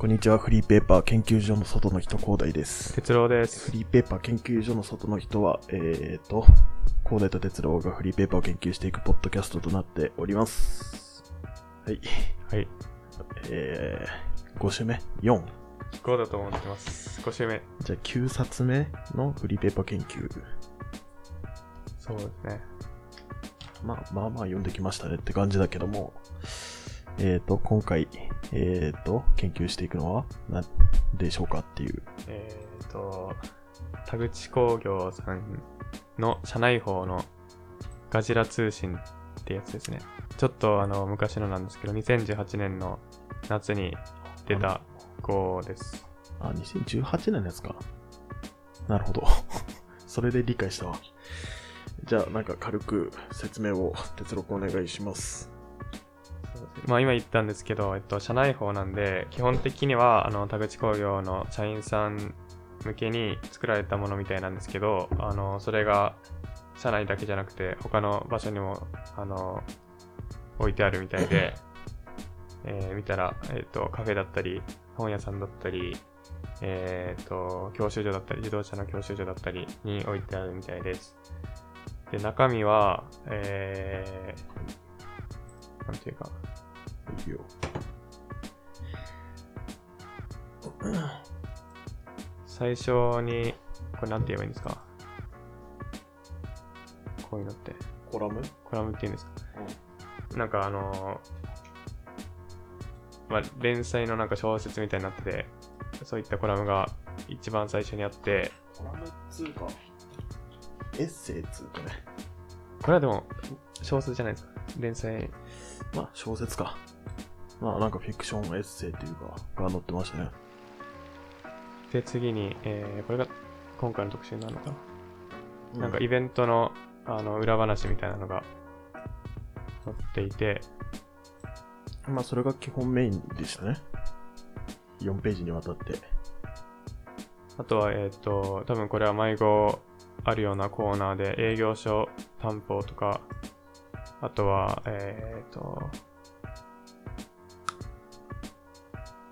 こんにちは。フリーペーパー研究所の外の人、広大です。哲郎ですフ。リーペーパー研究所の外の人は、えーと、広大と哲郎がフリーペーパーを研究していくポッドキャストとなっております。はい。はい。えー、5週目 ?4。5だと思ってます。5週目。じゃあ9冊目のフリーペーパー研究。そうですね。まあまあまあ読んできましたねって感じだけども、えーと、今回、えーと、研究していくのは何でしょうかっていう。えっ、ー、と、田口工業さんの社内法のガジラ通信ってやつですね。ちょっとあの昔のなんですけど、2018年の夏に出た号です。あ、2018年ですか。なるほど。それで理解したわ。じゃあ、なんか軽く説明を、哲録お願いします。まあ今言ったんですけど、えっと、社内法なんで、基本的にはあの田口工業の社員さん向けに作られたものみたいなんですけど、あのそれが社内だけじゃなくて、他の場所にもあの置いてあるみたいで、えー見たら、えっと、カフェだったり、本屋さんだったり、えっと、教習所だったり、自動車の教習所だったりに置いてあるみたいです。で、中身は、えー、なんていうか、よ。最初に、これなんて言えばいいんですか？こういうのって、コラム？コラムって言うんですか、なんかあのーまあ、連載のなんか小説みたいになってて、そういったコラムが一番最初にあって、コラムっつうか、エッセイっつうかね。これはでも小説じゃないですか？連載。まあ、小説か。まあ、なんかフィクションエッセイっていうか、が載ってましたね。で、次に、えーこれが今回の特集になるのかな、なんかいイベントのあの裏話みたいなのが載っていて、まあ、それが基本メインでしたね。4ページにわたって。あとは、えっ、と、多分これは迷子あるようなコーナーで営業所担保とか、あとは、えっ、と、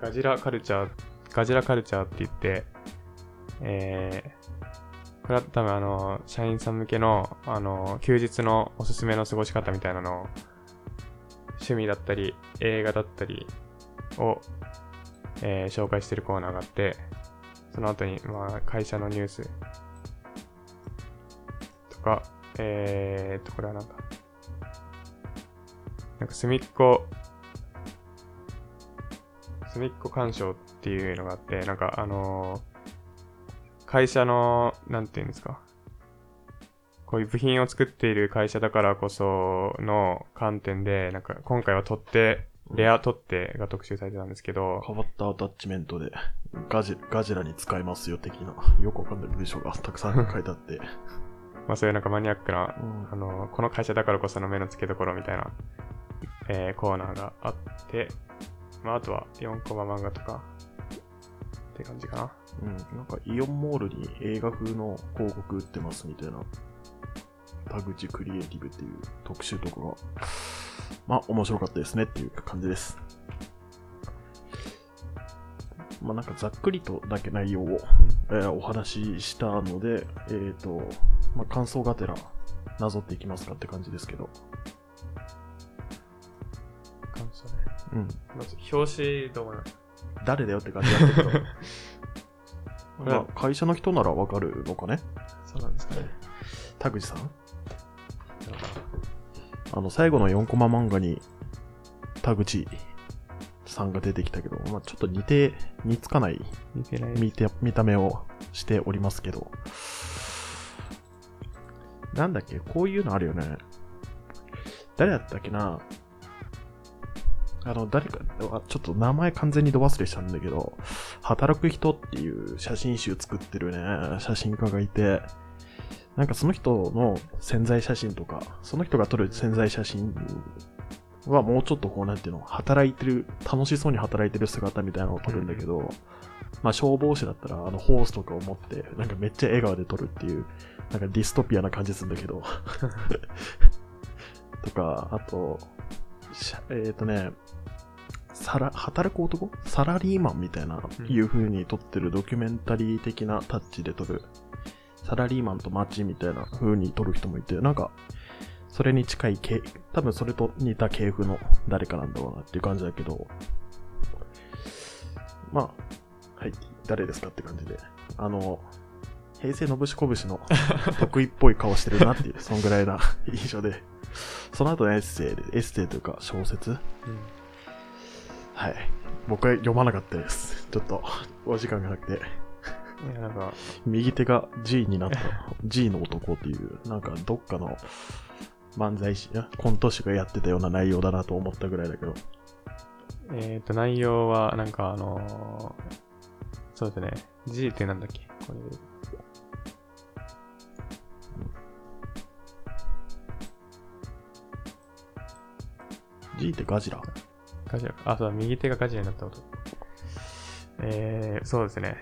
ガジラカルチャー、ガジラカルチャーって言って、えーこれは多分あの、社員さん向けの、あの、休日のおすすめの過ごし方みたいなのを、趣味だったり、映画だったりを、えー紹介してるコーナーがあって、その後に、まあ、会社のニュースとか、えーっと、これはなんだ。なんか、すみっこ、っこ鑑賞っていうのがあって、なんか、あのー会社の、なんていうんですか。こういう部品を作っている会社だからこその観点で、なんか、今回は取っ手、レア取っ手が特集されてたんですけど、変わったアタッチメントでガジガジラに使えますよ的な、よくわかんない文章が たくさん書いてあって。まあそういうなんかマニアックなうんあの、この会社だからこその目の付けどころみたいな、えーコーナーがあって、まあ、あとは4コマ漫画とか、って感じかな。うん、なんかイオンモールに映画風の広告売ってますみたいな、田口クリエイティブっていう特集とかが、まあ面白かったですねっていう感じです。まあなんかざっくりとだけ内容を、えーお話ししたので、えっ、と、まあ感想がてらなぞっていきますかって感じですけど、うん、まず、表紙どう思います。誰だよって感じだったけど、まあ会社の人ならわかるのかね？そうなんですかね。田口さん？あの、最後の4コマ漫画に、田口さんが出てきたけど、まあ、ちょっと似て、似つかない見てない。見て見た目をしておりますけど、なんだっけ、こういうのあるよね。誰だったっけな？あの、誰か、あちょっと名前完全にど忘れしたんだけど、働く人っていう写真集作ってるね、写真家がいて、なんかその人の潜在写真とか、その人が撮る潜在写真はもうちょっとこうなんていうの、働いてる、楽しそうに働いてる姿みたいなのを撮るんだけど、まあ消防士だったらあのホースとかを持って、なんかめっちゃ笑顔で撮るっていう、なんかディストピアな感じするんだけど。とか、あと、えっ、とね、サラ、働く男？サラリーマンみたいな、うん。いう風に撮ってるドキュメンタリー的なタッチで撮る、サラリーマンと街みたいな風に撮る人もいて、なんか、それに近い系、多分それと似た系譜の誰かなんだろうなっていう感じだけど、まあ、はい、誰ですかって感じで、あの、平成のぶしこぶしの 得意っぽい顔してるなっていう、そんぐらいな印象で、その後のエッセイで、エッセイというか小説？はい。僕は読まなかったです。ちょっと、お時間がなくて。いや、なんか、右手が G になった G の男っていう、なんかどっかの漫才師、やコント師がやってたような内容だなと思ったぐらいだけど。えっ、と、内容は、なんかあのーそうですね。G ってなんだっけ？これ。G ってガジラ？ガジラか。あ、そうだ、右手がガジラになったこと。えー、そうですね。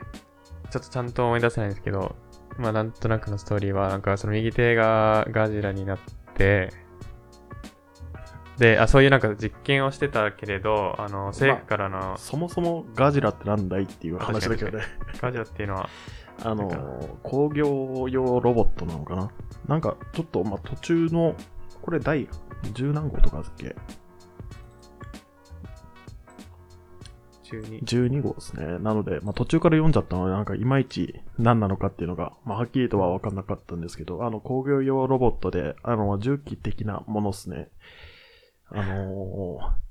ちょっとちゃんと思い出せないんですけど、まあなんとなくのストーリーは、なんかその右手がガジラになって、で、あ、そういうなんか実験をしてたけれど、あの、政府からの、そもそもガジラってなんだいっていう話だけどね。ガジラっていうのは、あの、工業用ロボットなのかな？なんかちょっと、まあ、途中の、これ第10何号とかだっけ？中に。12号ですね。なので、まあ、途中から読んじゃったので、なんかいまいち何なのかっていうのが、まあ、はっきりとは分かんなかったんですけど、あの、工業用ロボットで、あの、重機的なものですね。あのー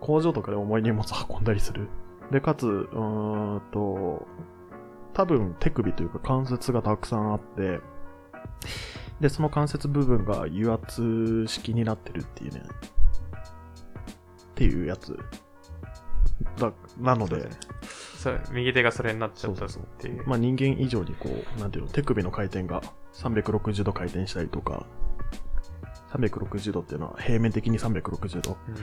工場とかで重い荷物運んだりする。で、かつ、うーんと、多分手首というか関節がたくさんあって、で、その関節部分が油圧式になってるっていうね。っていうやつ。だ、なので、そう右手がそれになっちゃったっていう。まあ人間以上にこう、なんていうの、手首の回転が360度回転したりとか、360度っていうのは平面的に360度うん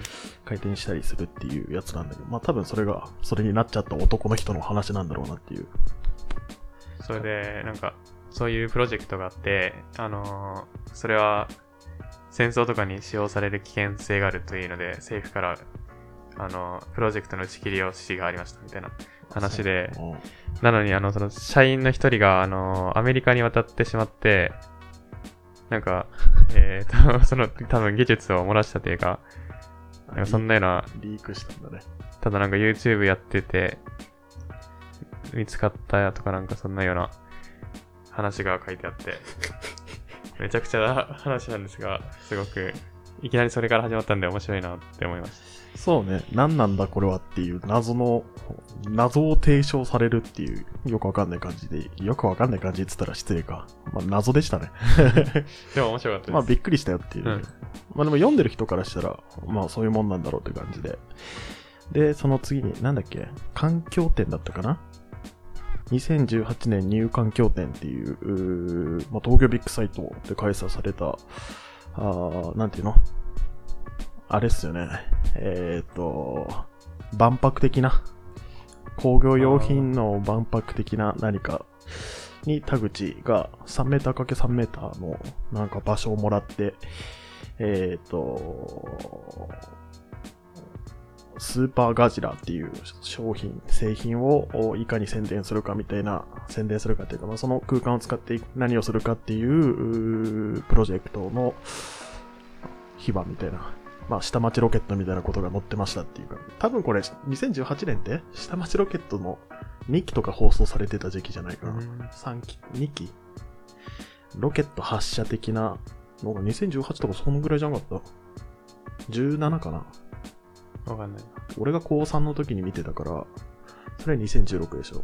回転したりするっていうやつなんだけど、まあ多分それが、それになっちゃった男の人の話なんだろうなっていう。それで、なんか、そういうプロジェクトがあって、あのーそれは、戦争とかに使用される危険性があるというので、政府から、あのープロジェクトの打ち切りを指示がありましたみたいな話で、う。ん。なのに、あの、その、社員の一人が、あのーアメリカに渡ってしまって、なんか、えーと、その、多分技術を漏らしたというか、なんかそんなような、リークしたんだね。ただなんか YouTube やってて、見つかったとかなんかそんなような話が書いてあって、めちゃくちゃな話なんですが、すごく、いきなりそれから始まったんで面白いなって思いましそうね、何なんだこれはっていう謎の、謎を提唱されるっていう、よくわかんない感じで、よくわかんない感じって言ったら失礼か。まあ謎でしたね。た。でも面白かったです。まあびっくりしたよっていう。うんまあでも読んでる人からしたら、まあそういうもんなんだろうって感じで。で、その次に、なんだっけ？環境展だったかな ?2018 年ニュー環境展っていう、うーまあ、東京ビッグサイトで開催された、あーなんていうの？あれっすよね。えっ、と、万博的な、工業用品の万博的な何かに田口が3メーター ×3 メーターのなんか場所をもらって、えっ、と、スーパーガジラっていう商品、製品をいかに宣伝するかみたいな、宣伝するかっていうか、まあ、その空間を使って何をするかっていうプロジェクトの秘話みたいな、まあ、下町ロケットみたいなことが載ってましたっていうか、多分これ2018年って下町ロケットの2期とか放送されてた時期じゃないかな。うん3期 ?2 期？ロケット発射的なのが2018とかそのぐらいじゃなかった ?17 かなわかんないな。俺が高3の時に見てたから、それは2016でしょ。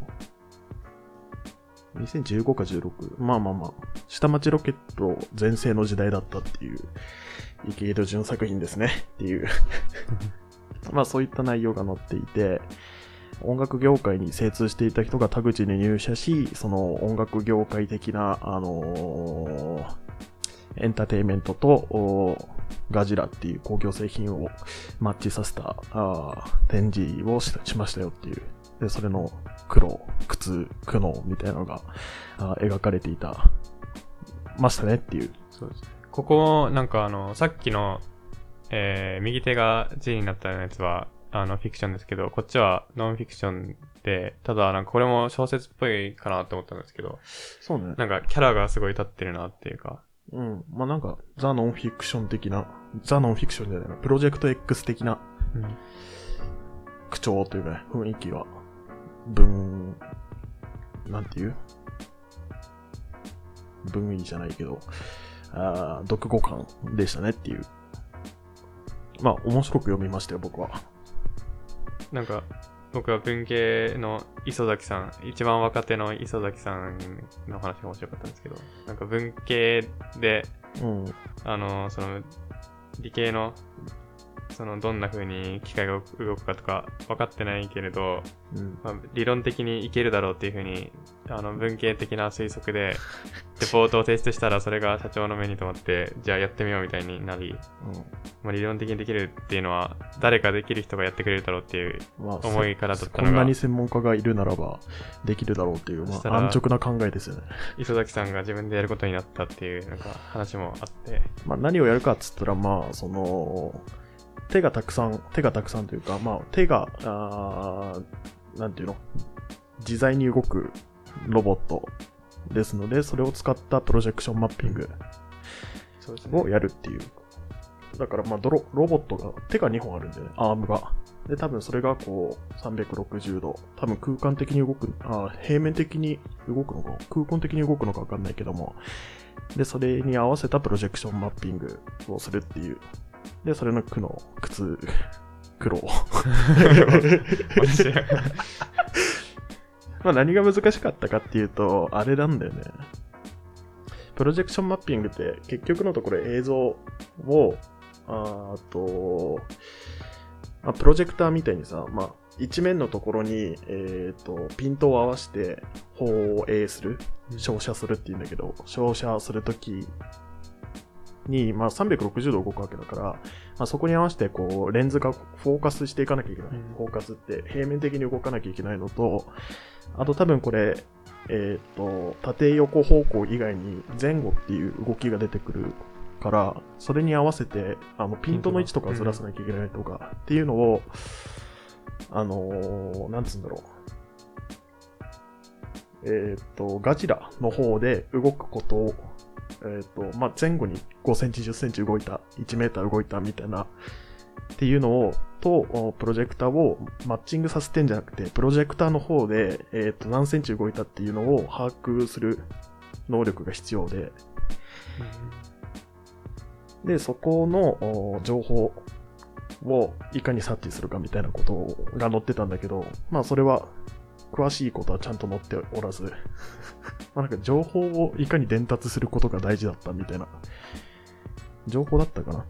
2015か16。まあまあまあ、下町ロケット全盛の時代だったっていう、池井戸潤作品ですね。っていう。まあそういった内容が載っていて、音楽業界に精通していた人が田口に入社し、その音楽業界的な、あのーエンターテインメントと、おガジラっていう工業製品をマッチさせたあー展示をししましたよっていう。で、それの苦労、苦痛、苦悩みたいなのがあー描かれていた、ましたねっていう。そうですね。ここ、なんかあの、さっきの、えー右手が G になったやつは、あのフィクションですけど、こっちはノンフィクションで、ただなんかこれも小説っぽいかなと思ったんですけど、そうね。なんかキャラがすごい立ってるなっていうか、うん。まあなんか、ザ・ノンフィクション的な、ザ・ノンフィクションじゃないな、プロジェクト X 的な口調というかね、雰囲気は、文、なんていう？文意じゃないけど、あー読後感でしたねっていう。まあ、面白く読みましたよ、僕は。なんか、僕は文系の磯崎さん、一番若手の磯崎さんの話が面白かったんですけど、なんか文系で、うん。あの、その、理系の、その、どんな風に機械が動くかとか分かってないけれど、うん。まあ、理論的にいけるだろうっていう風に、あの、文系的な推測で、レポートを提出したら、それが社長の目に留まって、じゃあやってみようみたいになり、まあ、理論的にできるっていうのは、誰かできる人がやってくれるだろうっていううん。まあ、思いからだったのがこんなに、専門家がいるならば、できるだろうっていう、まあ、安直な考えですよね。磯崎さんが自分でやることになったっていう、なんか話もあって、まあ、何をやるかっつったら、まあ、その、手がたくさん、手がたくさんというか、まあ、手が、あーなんていうの、自在に動くロボットですので、それを使ったプロジェクションマッピングをやるっていう。だから、まあ、ドロロボットが、手が2本あるんだよね、アームが。で、多分それがこう、360度、多分空間的に動く、あー平面的に動くのか、空間的に動くのかわかんないけども、で、それに合わせたプロジェクションマッピングをするっていう。で、それの苦の、靴、苦労。私 まあ何が難しかったかっていうと、あれなんだよね。プロジェクションマッピングって結局のところ映像を、あーと、まあ、プロジェクターみたいにさ、まあ、一面のところに、えっ、と、ピントを合わせて放映する、照射するっていうんだけど、照射するときに、まあ、360度動くわけだから、まあ、そこに合わせて、こう、レンズがフォーカスしていかなきゃいけない。うんフォーカスって平面的に動かなきゃいけないのと、あと多分これ、えっ、と、縦横方向以外に前後っていう動きが出てくるから、それに合わせて、あの、ピントの位置とかずらさなきゃいけないとかっていうのを、あのーなんつうんだろう。えっ、と、ガジラの方で動くことを、えっ、と、まあ、前後に5センチ、10センチ動いた、1メーター動いたみたいな、っていうのを、と、おプロジェクターをマッチングさせてんじゃなくて、プロジェクターの方で、えっ、と、何センチ動いたっていうのを把握する能力が必要で、で、そこのお情報をいかに察知するかみたいなことが載ってたんだけど、まあそれは詳しいことはちゃんと載っておらず、まなんか情報をいかに伝達することが大事だったみたいな、情報だったかな？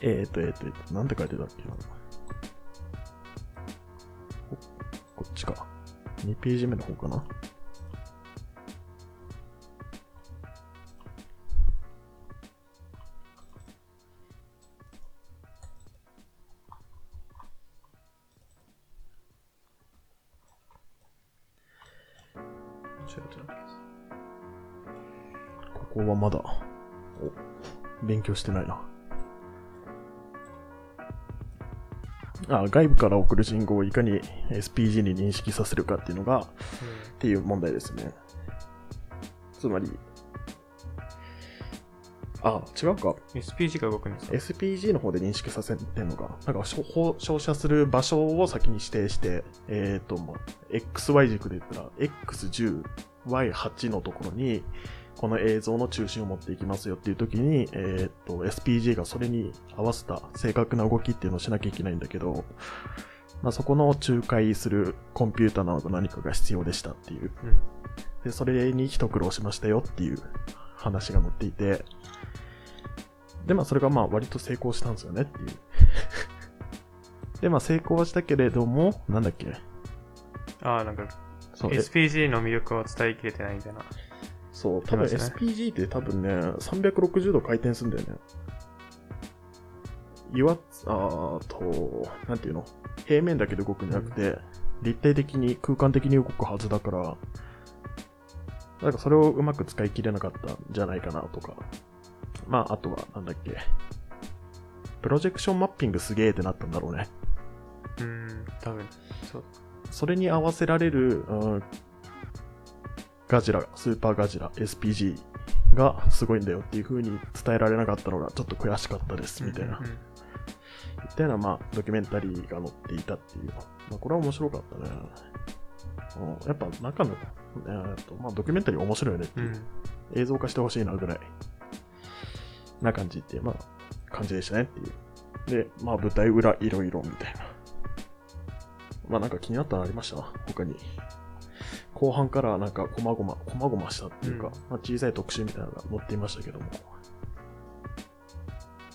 えーと、えーと、えーと、なんて書いてたっけ？な。こっちか。2ページ目の方かな？はまだ、お、勉強してないな。あ、外部から送る信号をいかに SPG に認識させるかっていうのが、っていう問題ですね。つまり、あ、違うか。SPG が動くんですか？SPG の方で認識させてんのか。なんか、照射する場所を先に指定して、えっ、と、まあ、XY 軸で言ったら、X10、Y8 のところに、この映像の中心を持っていきますよっていう時に、えっ、と、SPG がそれに合わせた正確な動きっていうのをしなきゃいけないんだけど、まあ、そこの仲介するコンピューターなど何かが必要でしたっていう。うんで、それに一苦労しましたよっていう話が載っていて、で、まあ、それがまあ、割と成功したんですよねっていう。で、まあ、成功はしたけれども、なんだっけ？ああ、なんか、そう、え SPG の魅力を伝えきれてないみたいな。そう、多分 SPG って多分ね、360度回転するんだよね。岩、あーと、なんていうの？平面だけで動くんじゃなくて、立体的に、空間的に動くはずだから、なんかそれをうまく使い切れなかったんじゃないかなとか。まあ、あとは、なんだっけ。プロジェクションマッピングすげえってなったんだろうね。うん、多分、そう。それに合わせられる、うんガジラ、スーパーガジラ、SPG がすごいんだよっていう風に伝えられなかったのがちょっと悔しかったです、みたいな。うんうんうんみたいな、まあ、ドキュメンタリーが載っていたっていう。まあ、これは面白かったね。うんやっぱ中の、えーっとまあ、ドキュメンタリー面白いよねっていう、うん映像化してほしいなぐらいな感じって、まあ、感じでしたねっていう。で、まあ、舞台裏いろいろみたいな。まあ、なんか気になったのありました？他に。後半からなんか、こまごま、こまごましたっていうか、うん。まあ、小さい特集みたいなのが載っていましたけども、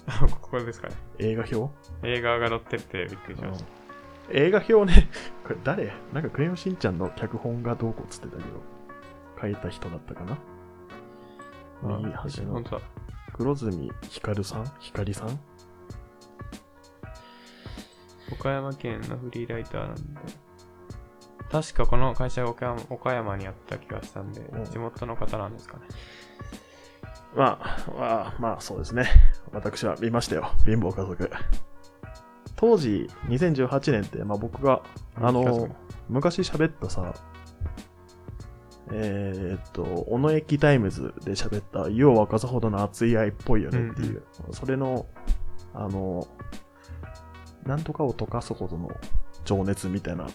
あ ここですかね。映画表？映画が載っててびっくりしました。映画表ね、これ誰？なんかクレヨンしんちゃんの脚本がどうこうっつってたけど、書いた人だったかな？右端の。本当だ。黒住ひかるさん？ひかりさん？岡山県のフリーライターなんで。確かこの会社が岡山にあった気がしたんでうん、地元の方なんですかね。まあ、まあ、まあ、そうですね。私は見ましたよ。貧乏家族。当時、2018年って、まあ僕が、あの、昔喋ったさ、えーっと、小野駅タイムズで喋った、湯を沸かすほどの熱い愛っぽいよねっていう、それの、あの、なんとかを溶かすほどの情熱みたいな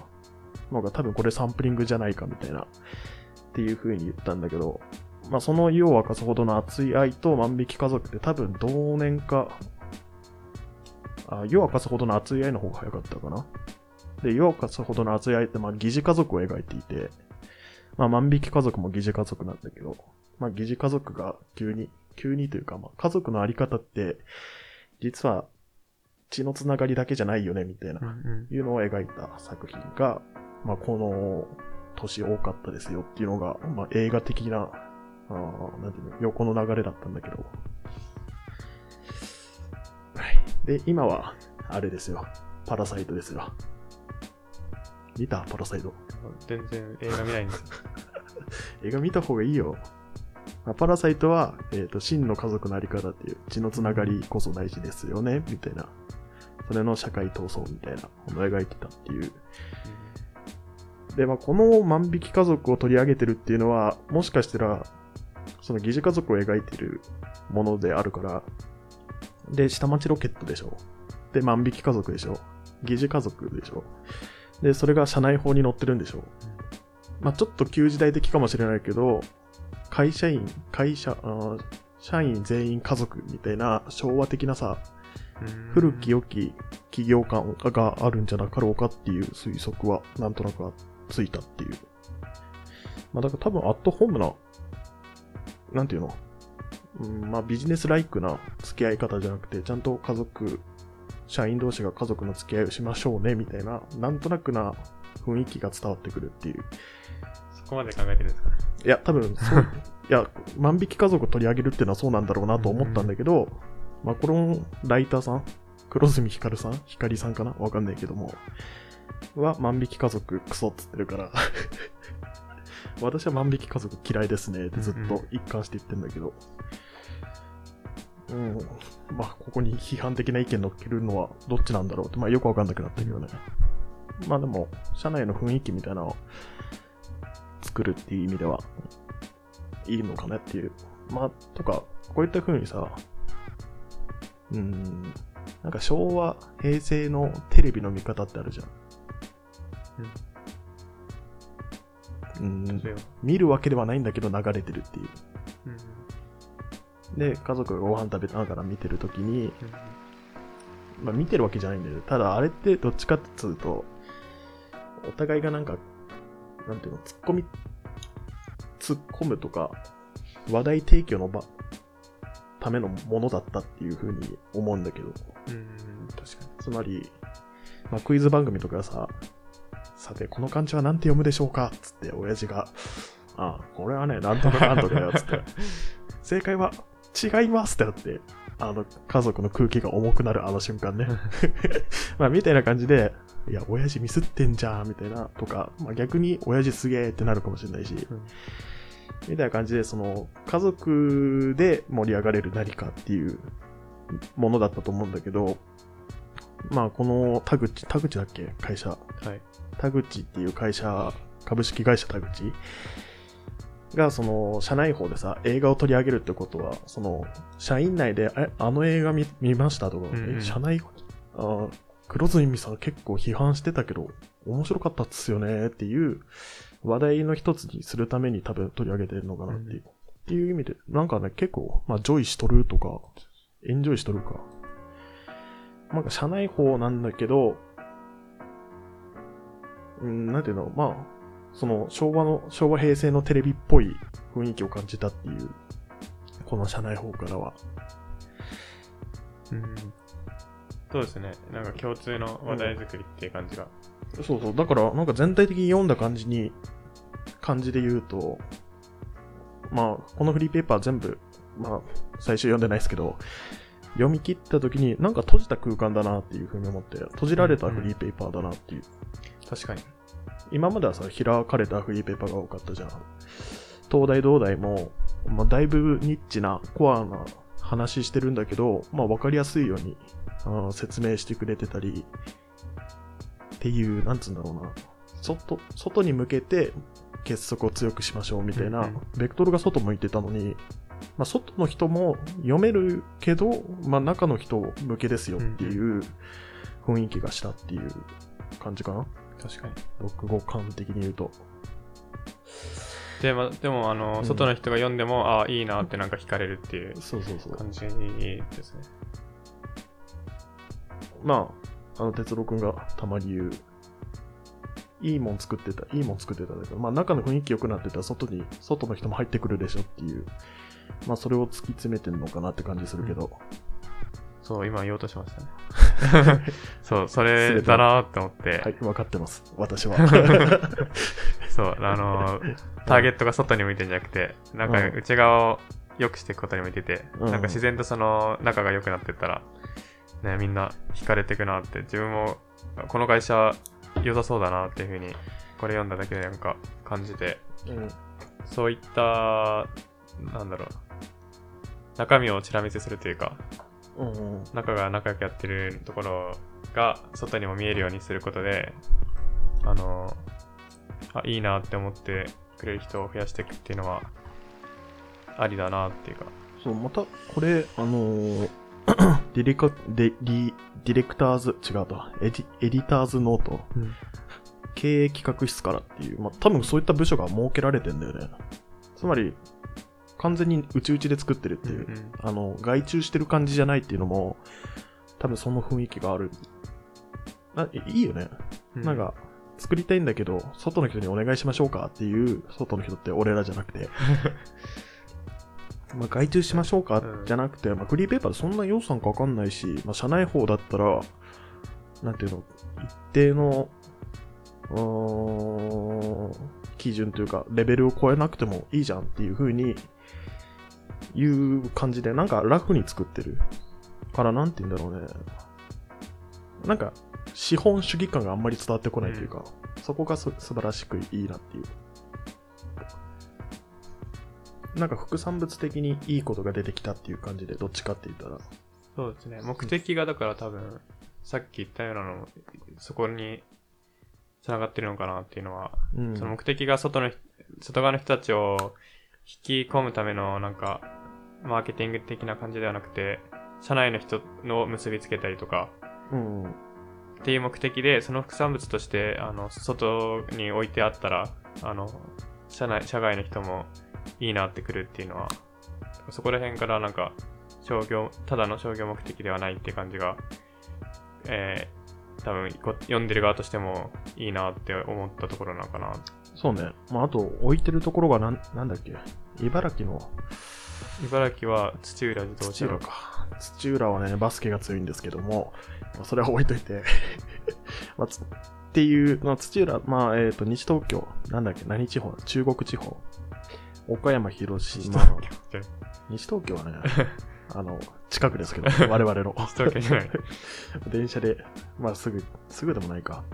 のが多分これサンプリングじゃないかみたいな、っていう風に言ったんだけど、まあその湯を沸かすほどの熱い愛と万引き家族って多分同年か、あ、湯を沸かすほどの熱い愛の方が早かったかな。で、湯を沸かすほどの熱い愛って、まあ疑似家族を描いていて、まあ万引き家族も疑似家族なんだけど、まあ疑似家族が急に、急にというか、まあ家族のあり方って、実は血のつながりだけじゃないよね、みたいないうのを描いた作品が、まあ、この年多かったですよっていうのが、まあ、映画的な、あーなんていうの、横の流れだったんだけど。はい。で、今は、あれですよ。パラサイトですよ。見た？パラサイト。全然映画見ないんです。映画見た方がいいよ。まあパラサイトは、えっ、と、真の家族のあり方っていう、血のつながりこそ大事ですよね、みたいな。それの社会闘争みたいなものを描いてたっていう。で、まあ、この万引き家族を取り上げてるっていうのは、もしかしたら、その疑似家族を描いてるものであるから、で、下町ロケットでしょ。で、万引き家族でしょ。疑似家族でしょ。で、それが社内法に載ってるんでしょ。まあ、ちょっと旧時代的かもしれないけど、会社員、会社、社員全員家族みたいな昭和的なさ、うん古き良き企業感があるんじゃなかろうかっていう推測はなんとなくついたっていう。まあだから多分アットホームな、なんていうの、うん、まあビジネスライクな付き合い方じゃなくて、ちゃんと家族、社員同士が家族の付き合いをしましょうねみたいな、なんとなくな雰囲気が伝わってくるっていう。そこまで考えてるんですかね。いや、多分そう、いや、万引き家族を取り上げるっていうのはそうなんだろうなと思ったんだけど、まあ、このライターさん、黒住ひかるさんひかりさんかな？わかんないけども、は万引き家族クソっつってるから、私は万引き家族嫌いですねってずっと一貫して言ってんだけど、うん、まあ、ここに批判的な意見乗っけるのはどっちなんだろうって、まあ、よくわかんなくなったけどね。まあでも、社内の雰囲気みたいなのを作るっていう意味では、いいのかなっていう。まあ、とか、こういった風にさ、うん、なんか昭和、平成のテレビの見方ってあるじゃん。うん。見るわけではないんだけど流れてるっていう。うんで、家族がご飯食べながら見てるときに、うんまあ見てるわけじゃないんだよ。ただあれってどっちかっていうと、お互いがなんか、なんていうの、突っ込み、突っ込むとか、話題提供の場、ためのものだったっていうふうに思うんだけど、うん、確かつまり、まあ、クイズ番組とかさ、さて、この漢字は何て読むでしょうか？つって、親父が、ああ、これはね、なんとかなんとかよ、つって、正解は違いますってなって、あの、家族の空気が重くなるあの瞬間ね。まあ、みたいな感じで、いや、親父ミスってんじゃん、みたいな、とか、まあ、逆に親父すげえってなるかもしれないし、うんみたいな感じで、その、家族で盛り上がれる何かっていうものだったと思うんだけど、まあこの田口、田口だっけ？会社。はい。田口っていう会社、株式会社田口が、その、社内法でさ、映画を取り上げるってことは、その、社員内で、え、あの映画見見ましたとか、うんうんえ社内、あ黒住美さん結構批判してたけど、面白かったっすよねっていう話題の一つにするために多分取り上げてるのかなっていう。っていう意味で、なんかね、結構、まあ、ジョイしとるとか、エンジョイしとるか。なんか、社内報なんだけど、うん、なんていうの、まあ、その、昭和の、昭和平成のテレビっぽい雰囲気を感じたっていう、この社内報からは。うん。そうですね。なんか共通の話題作りっていう感じが。そうそう。だから、なんか全体的に読んだ感じに、感じで言うと、まあ、このフリーペーパー全部、まあ、最初読んでないですけど、読み切った時に、なんか閉じた空間だなっていうふうに思って、閉じられたフリーペーパーだなっていう。確かに。今まではさ、開かれたフリーペーパーが多かったじゃん。東大、東大も、まあ、だいぶニッチな、コアな話してるんだけど、まあ、わかりやすいように説明してくれてたり、っていう、なんつうんだろうな。外、外に向けて結束を強くしましょうみたいな、ベクトルが外向いてたのに、まあ、外の人も読めるけど、まあ、中の人向けですよっていう雰囲気がしたっていう感じかな。確かに。読語感的に言うと。で,、ま、でも、あの、うん外の人が読んでも、ああ、いいなってなんか惹かれるっていうそうそうそう。感じですね。まあ、あの、哲郎くんがたまに言う、いいもん作ってた、いいもん作ってただけど、まあ中の雰囲気良くなってたら外に、外の人も入ってくるでしょっていう、まあそれを突き詰めてるのかなって感じするけど、そう、今言おうとしましたね。そう、それだなって思って、はい、分かってます。私は。そう、あの、ターゲットが外に向いてんじゃなくて、なんかうん内側を良くしていくことに向いてて、うんなんか自然とその仲が良くなってったら、ね、みんな惹かれていくなって、自分もこの会社良さそうだなっていうふうに、これ読んだだけでなんか感じて、うん。そういった、なんだろう、中身をちら見せするというか、うんうん。仲が仲良くやってるところが外にも見えるようにすることで、あの、あ、いいなって思ってくれる人を増やしていくっていうのは、ありだなっていうか。そう、また、これ、あのー ディレカ、デリ、 Director's、違うと、エディ Editor's Note、経営企画室からっていう、まあ、多分そういった部署が設けられてんだよね。つまり、完全に内々で作ってるっていう、うんあの、外注してる感じじゃないっていうのも、多分その雰囲気がある。ないいいよね。うんなんか、作りたいんだけど、外の人にお願いしましょうかっていう、外の人って俺らじゃなくて、まあ外注しましょうかうんじゃなくて、まあフリーペーパーでそんな予算かかんないし、まあ社内法だったら、なんていうの、一定の、基準というか、レベルを超えなくてもいいじゃんっていう風に、いう感じで、なんか楽に作ってる。から、なんて言うんだろうね。なんか、資本主義感があんまり伝わってこないというか、そこがす素晴らしくいいなっていう。なんか副産物的にいいことが出てきたっていう感じで、どっちかって言ったら。そうですね。目的がだから多分、さっき言ったようなの、そこに繋がってるのかなっていうのは、うん。その目的が外の、外側の人たちを引き込むためのなんか、マーケティング的な感じではなくて、社内の人の結びつけたりとか、うん。っていう目的で、その副産物として、あの、外に置いてあったら、あの、社内、社外の人もいいなってくるっていうのは、そこら辺からなんか、商業、ただの商業目的ではないって感じが、えー、多分こ読んでる側としてもいいなって思ったところなのかな。そうね。まあ、あと、置いてるところがなん、なんだっけ？茨城の茨城は土浦自動車土浦か。土浦はね、バスケが強いんですけども、まあそれは置いといて。まあつっていう、まあ、土浦、まあ、えっ、と、西東京、なんだっけ、何地方？中国地方。岡山、広島。西東京はね、あの、近くですけど、我々の。西東京じゃない。電車で、まあ、すぐ、すぐでもないか。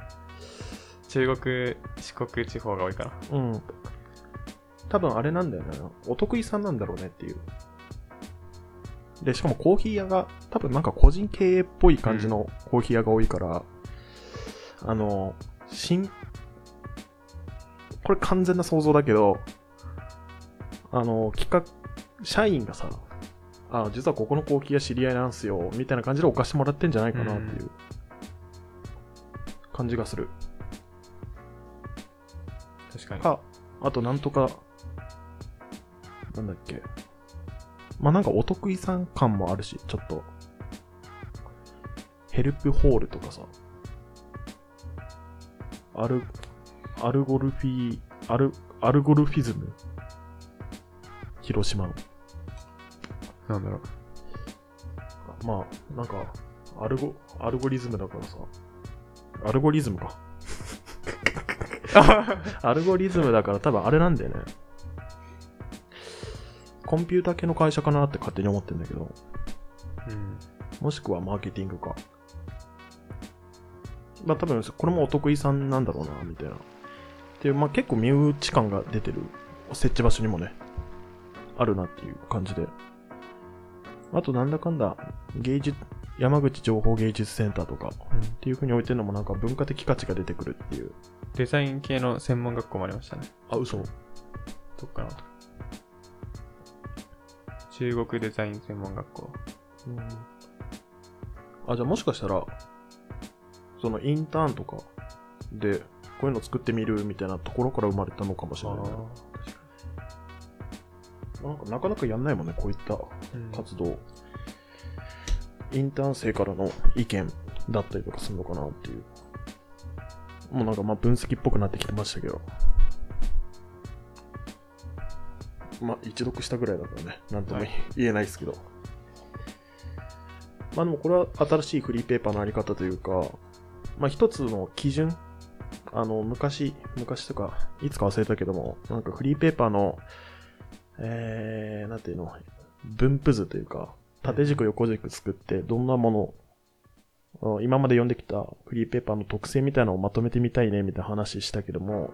中国、四国地方が多いかな。うん。多分あれなんだよね。お得意さんなんだろうねっていう。で、しかもコーヒー屋が、多分なんか個人経営っぽい感じのコーヒー屋が多いから、あの、新、これ完全な想像だけど、あの、企画、社員がさ、あ、実はここのコーヒー屋知り合いなんすよ、みたいな感じで置かしてもらってんじゃないかなっていう感じがする。確かに。か、あとなんとか、なんだっけ。まあなんかお得意さん感もあるし、ちょっと、ヘルプホールとかさ、アル、アルゴルフィー、アル、アルゴルフィズム広島の。なんだろう。まあ、なんか、アルゴ、アルゴリズムだからさ、アルゴリズムか。アルゴリズムだから多分あれなんだよね。コンピューター系の会社かなって勝手に思ってんだけど、うん。もしくはマーケティングか。まあ多分これもお得意さんなんだろうな、みたいな。っていう、まあ結構身内感が出てる設置場所にもね、あるなっていう感じで。あとなんだかんだ、芸術、山口情報芸術センターとかっていう風に置いてるのもなんか文化的価値が出てくるっていう。デザイン系の専門学校もありましたね。あ、嘘どっかな中国デザイン専門学校。うんあ、じゃあもしかしたら、そのインターンとかで、こういうの作ってみるみたいなところから生まれたのかもしれないね。なんかなかなかやんないもんね、こういったうん活動。インターン生からの意見だったりとかするのかなっていう。もうなんかまあ分析っぽくなってきてましたけど。まあ一読したぐらいだからね、なんともはい言えないですけど。まあでもこれは新しいフリーペーパーのあり方というか、まあ一つの基準、あの昔、昔とか、いつか忘れたけども、なんかフリーペーパーの、えー、なんていうの、分布図というか、縦軸横軸作って、どんなもの、あ今まで読んできたフリーペーパーの特性みたいなのをまとめてみたいね、みたいな話したけども、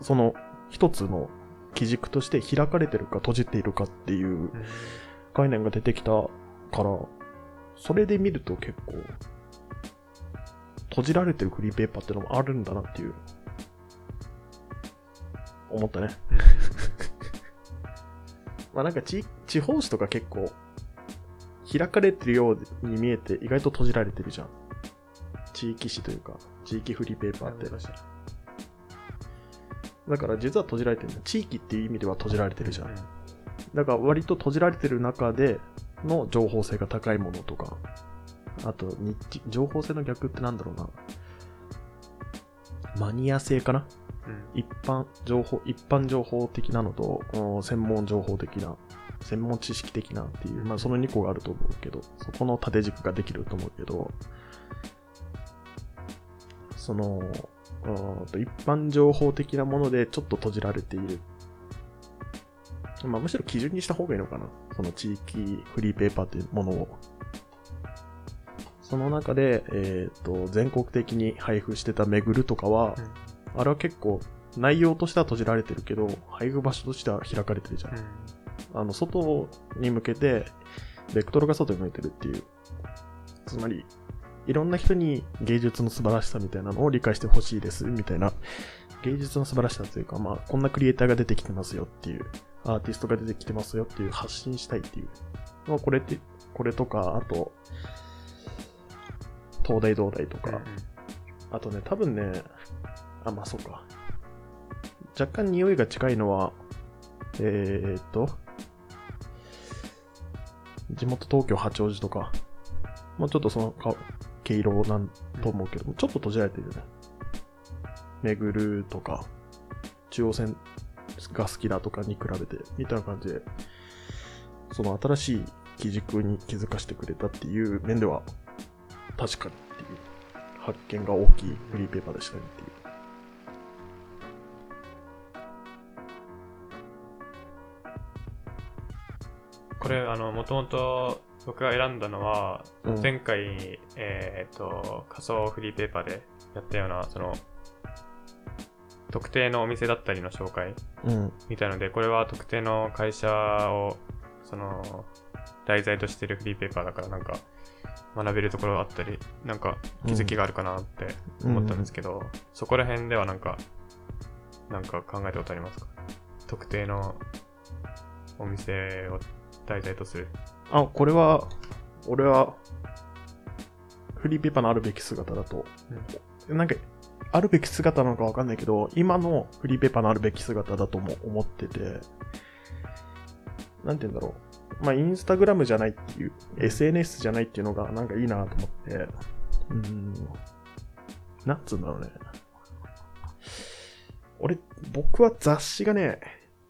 その一つの基軸として開かれてるか閉じているかっていううん概念が出てきたから、それで見ると結構、閉じられてるフリーペーパーってのもあるんだなっていう、思ったね。まあなんか地地方紙とか結構開かれてるように見えて意外と閉じられてるじゃん。地域紙というか、地域フリーペーパーって。だから実は閉じられてる。地域っていう意味では閉じられてるじゃん。だから割と閉じられてる中での情報性が高いものとか、あと日記情報性の逆ってなんだろうな。マニア性かなうん一般情報、一般情報的なのと、お専門情報的な、専門知識的なっていう、まあその2個があると思うけど、そこの縦軸ができると思うけど、その、一般情報的なものでちょっと閉じられている。まあむしろ基準にした方がいいのかな。その地域フリーペーパーというものを。その中で、えっ、と、全国的に配布してためぐるとかは、あれは結構内容としては閉じられてるけど、配布場所としては開かれてるじゃん。うんあの、外に向けて、ベクトルが外に向いてるっていう。つまり、いろんな人に芸術の素晴らしさみたいなのを理解してほしいです、みたいな。芸術の素晴らしさというか、まあ、こんなクリエイターが出てきてますよっていう、アーティストが出てきてますよっていう発信したいっていう。まあ、これって、これとか、あと、東大東大とか、あとね、多分ね、あ、まあそうか。若干匂いが近いのは、えー、っと、地元東京八王子とか、もうちょっとその毛色なんと思うけども、ちょっと閉じられてるよね。めぐるとか、中央線が好きだとかに比べて、みたいな感じで、その新しい基軸に気づかせてくれたっていう面では、確かにっていう発見が大きいフリーペーパーでしたねっていう。これ、あの、もともと僕が選んだのは、うん。前回、えっ、と、仮想フリーペーパーでやったような、その、特定のお店だったりの紹介うん。みたいので、これは特定の会社を、その、題材としてるフリーペーパーだからなんか学べるところあったり、なんか気づきがあるかなって思ったんですけど、そこら辺ではなんか、なんか考えたことありますか？特定のお店を題材とする。あ、これは、俺は、フリーペーパーのあるべき姿だと、なんか、あるべき姿なのかわかんないけど、今のフリーペーパーのあるべき姿だとも思ってて、なんて言うんだろう。まあ、インスタグラムじゃないっていう、SNS じゃないっていうのがなんかいいなと思って、うーん、なんつうんだろうね。俺、僕は雑誌がね、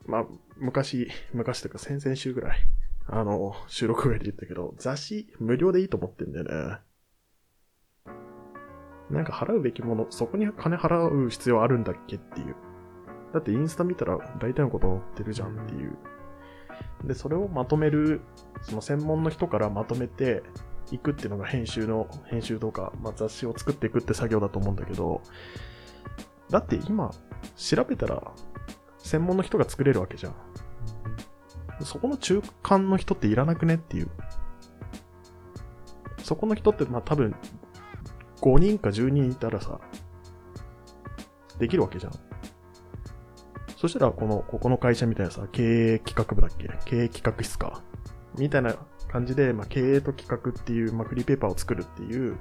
まあ、昔、昔というか先々週ぐらい、あの、収録外で言ったけど、雑誌無料でいいと思ってんだよね。なんか払うべきもの、そこに金払う必要あるんだっけっていう。だってインスタ見たら大体のこと載ってるじゃんっていう。で、それをまとめる、その専門の人からまとめていくっていうのが編集の、編集とか、まあ、雑誌を作っていくって作業だと思うんだけど、だって今、調べたら、専門の人が作れるわけじゃん。そこの中間の人っていらなくね？っていう。そこの人って、まあ多分、5人か10人いたらさ、できるわけじゃん。そしたら、この、ここの会社みたいなさ、経営企画部だっけ？経営企画室か。みたいな感じで、まあ、経営と企画っていう、まあ、フリーペーパーを作るっていう、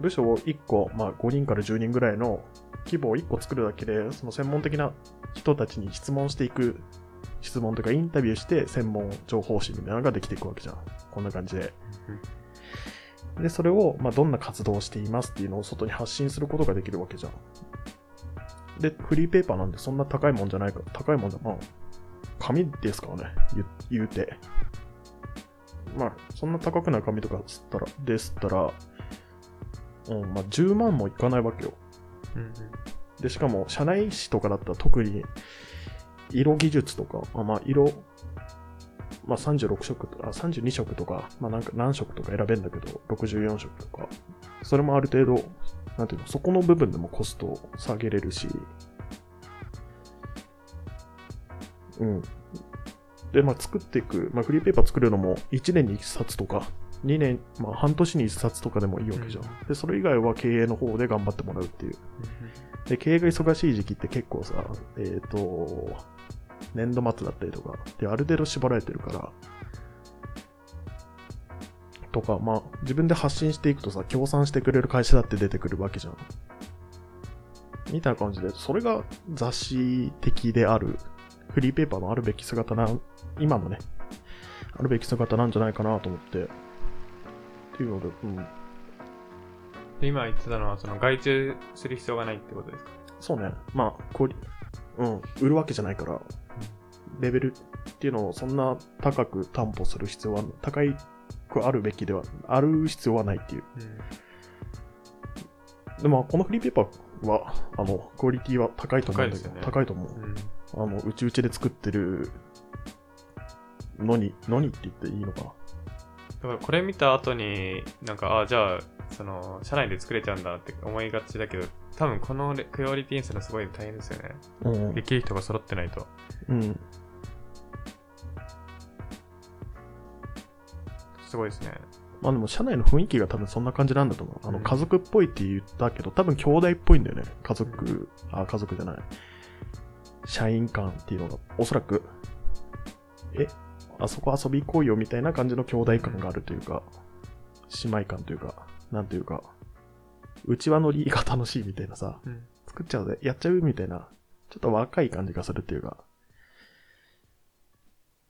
部署を1個、まあ、5人から10人ぐらいの規模を1個作るだけで、その専門的な人たちに質問していく、質問とかインタビューして、専門情報誌みたいなのができていくわけじゃん。こんな感じで。で、それを、まあ、どんな活動をしていますっていうのを外に発信することができるわけじゃん。で、フリーペーパーなんでそんな高いもんじゃないから、高いもんじゃ、まあ、紙ですからね、言言うて。まあ、そんな高くない紙とかつったら、ですったら、うん、まあ、10万もいかないわけよ。うんで、しかも、社内紙とかだったら特に、色技術とか、あまあ、色、まあ、36色とか、あ32色とか、まあ、なんか何色とか選べんだけど、64色とか、それもある程度、なんていうの、そこの部分でもコストを下げれるし、うん。で、まあ、作っていく、まあ、フリーペーパー作るのも1年に1冊とか、2年、まあ、半年に1冊とかでもいいわけじゃん。うんで、それ以外は経営の方で頑張ってもらうっていう。で、経営が忙しい時期って結構さ、えっ、と、年度末だったりとか、で、ある程度縛られてるから、とか、まあ、自分で発信していくとさ、協賛してくれる会社だって出てくるわけじゃん。みたいな感じで、それが雑誌的である、フリーペーパーのあるべき姿な、今のね、あるべき姿なんじゃないかなと思って、っていうので、うん、で今言ってたのは、その外注する必要がないってことですか？そうね。まあ、こう、うん、売るわけじゃないから、レベルっていうのをそんな高く担保する必要は、高いくあるべきでは、ある必要はないっていう。でも、このフリーペーパーは、あの、クオリティは高いと思うんだけど、高いね高いと思う。うん。あの、うちうちで作ってるのに、のにって言っていいのかな。だからこれ見た後に、なんか、あじゃあ、その、社内で作れちゃうんだって思いがちだけど、多分このレクオリティにするのすごい大変ですよね。うん。できる人が揃ってないと。うん。すごいですね。まあでも、社内の雰囲気が多分そんな感じなんだと思う。あの、うん家族っぽいって言ったけど、多分兄弟っぽいんだよね。家族、あ、家族じゃない。社員感っていうのが、おそらく、え、あそこ遊び行こうよみたいな感じの兄弟感があるというか、姉妹感というか、なんというか、うちわのりが楽しいみたいなさ、うん。作っちゃうぜ、やっちゃうみたいな、ちょっと若い感じがするっていうか、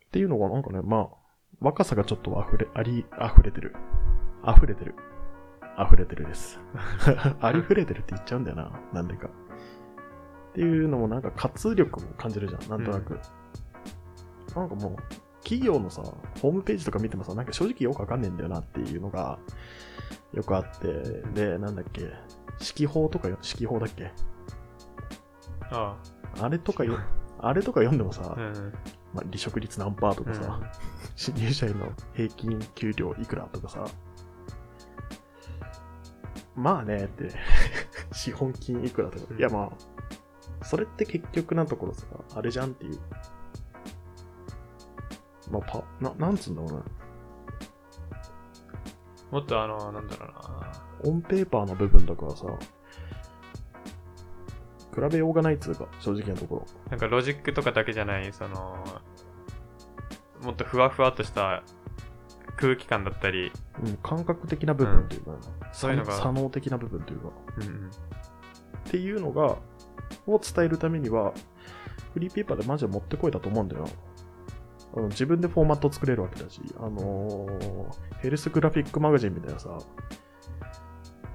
っていうのがなんかね、まあ、若さがちょっと溢れ、あり、溢れてる。溢れてる。溢れてるです。ありふれてるって言っちゃうんだよな、なんでか。っていうのもなんか活力も感じるじゃん、なんとなく。なんかもう、企業のさ、ホームページとか見てもさ、なんか正直よくわかんねえんだよなっていうのが、よくあって、で、なんだっけ、指揮法とかよ、指揮法だっけああれとかよ、あれとか読んでもさ、あ。うん。まあ、離職率何パーとかさ、新入社員の平均給料いくらとかさ、まあねって、資本金いくらとか、うんいやまあ、それって結局なところさ、あれじゃんっていう。まあ、パ、な、なんつうんだろうな。もっとあの、なんだろうな。オンペーパーの部分だからさ、比べようがないっつうか、正直なところ。なんかロジックとかだけじゃない、その、もっとふわふわっとした空気感だったり、うん、感覚的な部分というか、そういうのが。左脳的な部分というか、うんうん、っていうのが、を伝えるためには、フリーペーパーでマジで持ってこいだと思うんだよ。あの自分でフォーマット作れるわけだし、あのーヘルスグラフィックマガジンみたいなさ、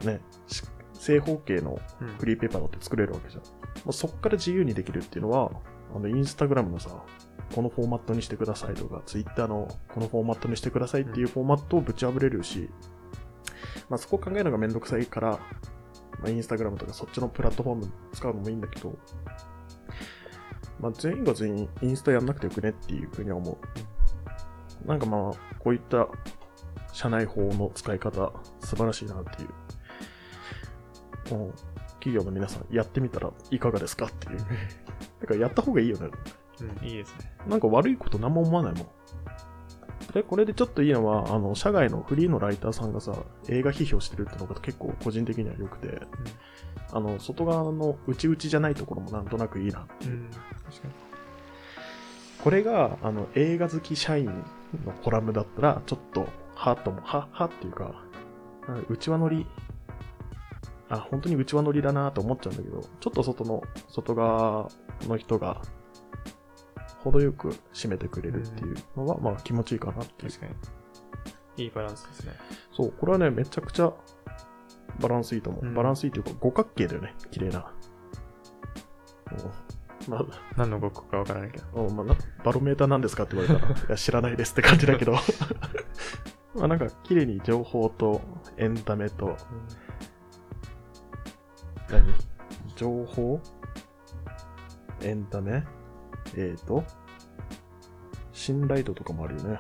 ね、し正方形のうん。フリーペーパーだって作れるわけじゃん。もうそっから自由にできるっていうのは、あの、インスタグラムのさ、このフォーマットにしてくださいとか、ツイッターのこのフォーマットにしてくださいっていうフォーマットをぶち破れるし、まあそこ考えるのがめんどくさいから、まあインスタグラムとかそっちのプラットフォーム使うのもいいんだけど、まあ全員が全員インスタやんなくてよくねっていうふうには思う。なんかまあ、こういった社内法の使い方、素晴らしいなっていう。もう企業の皆さん、やってみたらいかがですかっていう。だからやった方がいいよね。うん、いいですね。なんか悪いこと何も思わないもん。で、これでちょっといいのは、あの、社外のフリーのライターさんがさ、映画批評してるってのが結構個人的には良くて、あの、外側の内々じゃないところもなんとなくいいな。うん、確かに。これが、あの、映画好き社員のコラムだったら、ちょっと、はっとも、は、はっていうか、なんか内輪乗り、あ、本当に内輪乗りだなと思っちゃうんだけど、ちょっと外の、外側の人が、程よく締めてくれるっていうのは、まあ気持ちいいかなっていう。確かに。いいバランスですね。そう、これはね、めちゃくちゃバランスいいと思う。うんバランスいいというか、五角形だよね、綺麗な。うんまあ、何のごっこかわからないけど。おまあ、なバロメーターなんですかって言われたら、いや、知らないですって感じだけど。まあなんか、綺麗に情報とエンタメと、何？情報？エンタメ？えーと、信頼度とかもあるよね。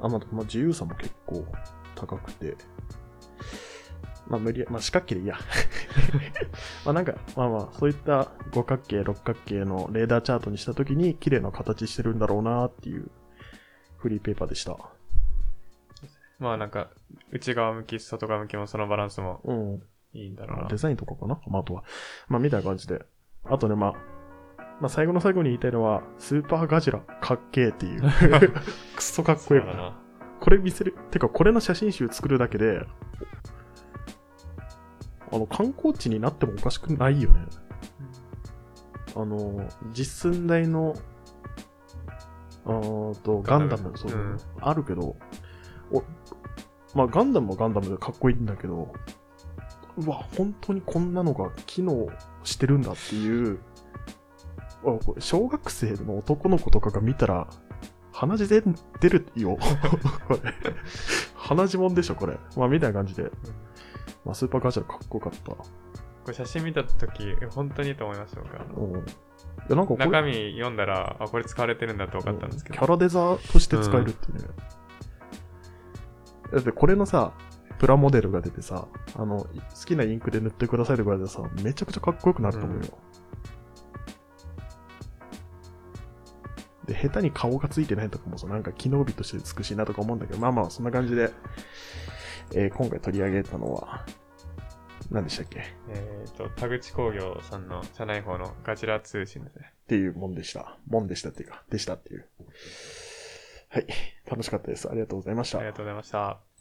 あ、まあ、まあ、自由さも結構高くて、まあ無理や、まあ四角形でいいや。まあなんか、まあまあ、そういった五角形、六角形のレーダーチャートにしたときに綺麗な形してるんだろうなっていうフリーペーパーでした。まあなんか、内側向き、外側向きもそのバランスもうん。いいんだろうなデ。ザインとかかな？まあ、あとは。まあ、みたいな感じで。あとね、まあ、まあ、最後の最後に言いたいのは、スーパーガジラかっけえっていう。くっそかっこいいな。これ見せる。てか、これの写真集作るだけで、あの、観光地になってもおかしくないよね。あの、実寸大の、あーと、ガンダム、そう、うんあるけど、お、まあ、ガンダムもガンダムでかっこいいんだけど、うわ、本当にこんなのが機能してるんだっていう、小学生の男の子とかが見たら、鼻血で出るよ。これ。鼻血もんでしょ、これ。まあ、みたいな感じで。まあ、スーパーガジャルかっこよかった。これ写真見たとき、本当にいいと思いました、僕は。うん。いや、なんか中身読んだら、あ、これ使われてるんだって分かったんですけど。キャラデザとして使えるってね。だってこれのさ、プラモデルが出てさ、あの、好きなインクで塗ってくださいとかでさ、めちゃくちゃかっこよくなると思うよ。で、下手に顔がついてないとかもさ、なんか機能美として美しいなとか思うんだけど、まあまあ、そんな感じで、えー今回取り上げたのは、何でしたっけ？っえっ、と、田口工業さんの社内法のガジラ通信ですね。ていうもんでした。もんでしたっていうか、でしたっていう。はい。楽しかったです。ありがとうございましたあり。がとうございました。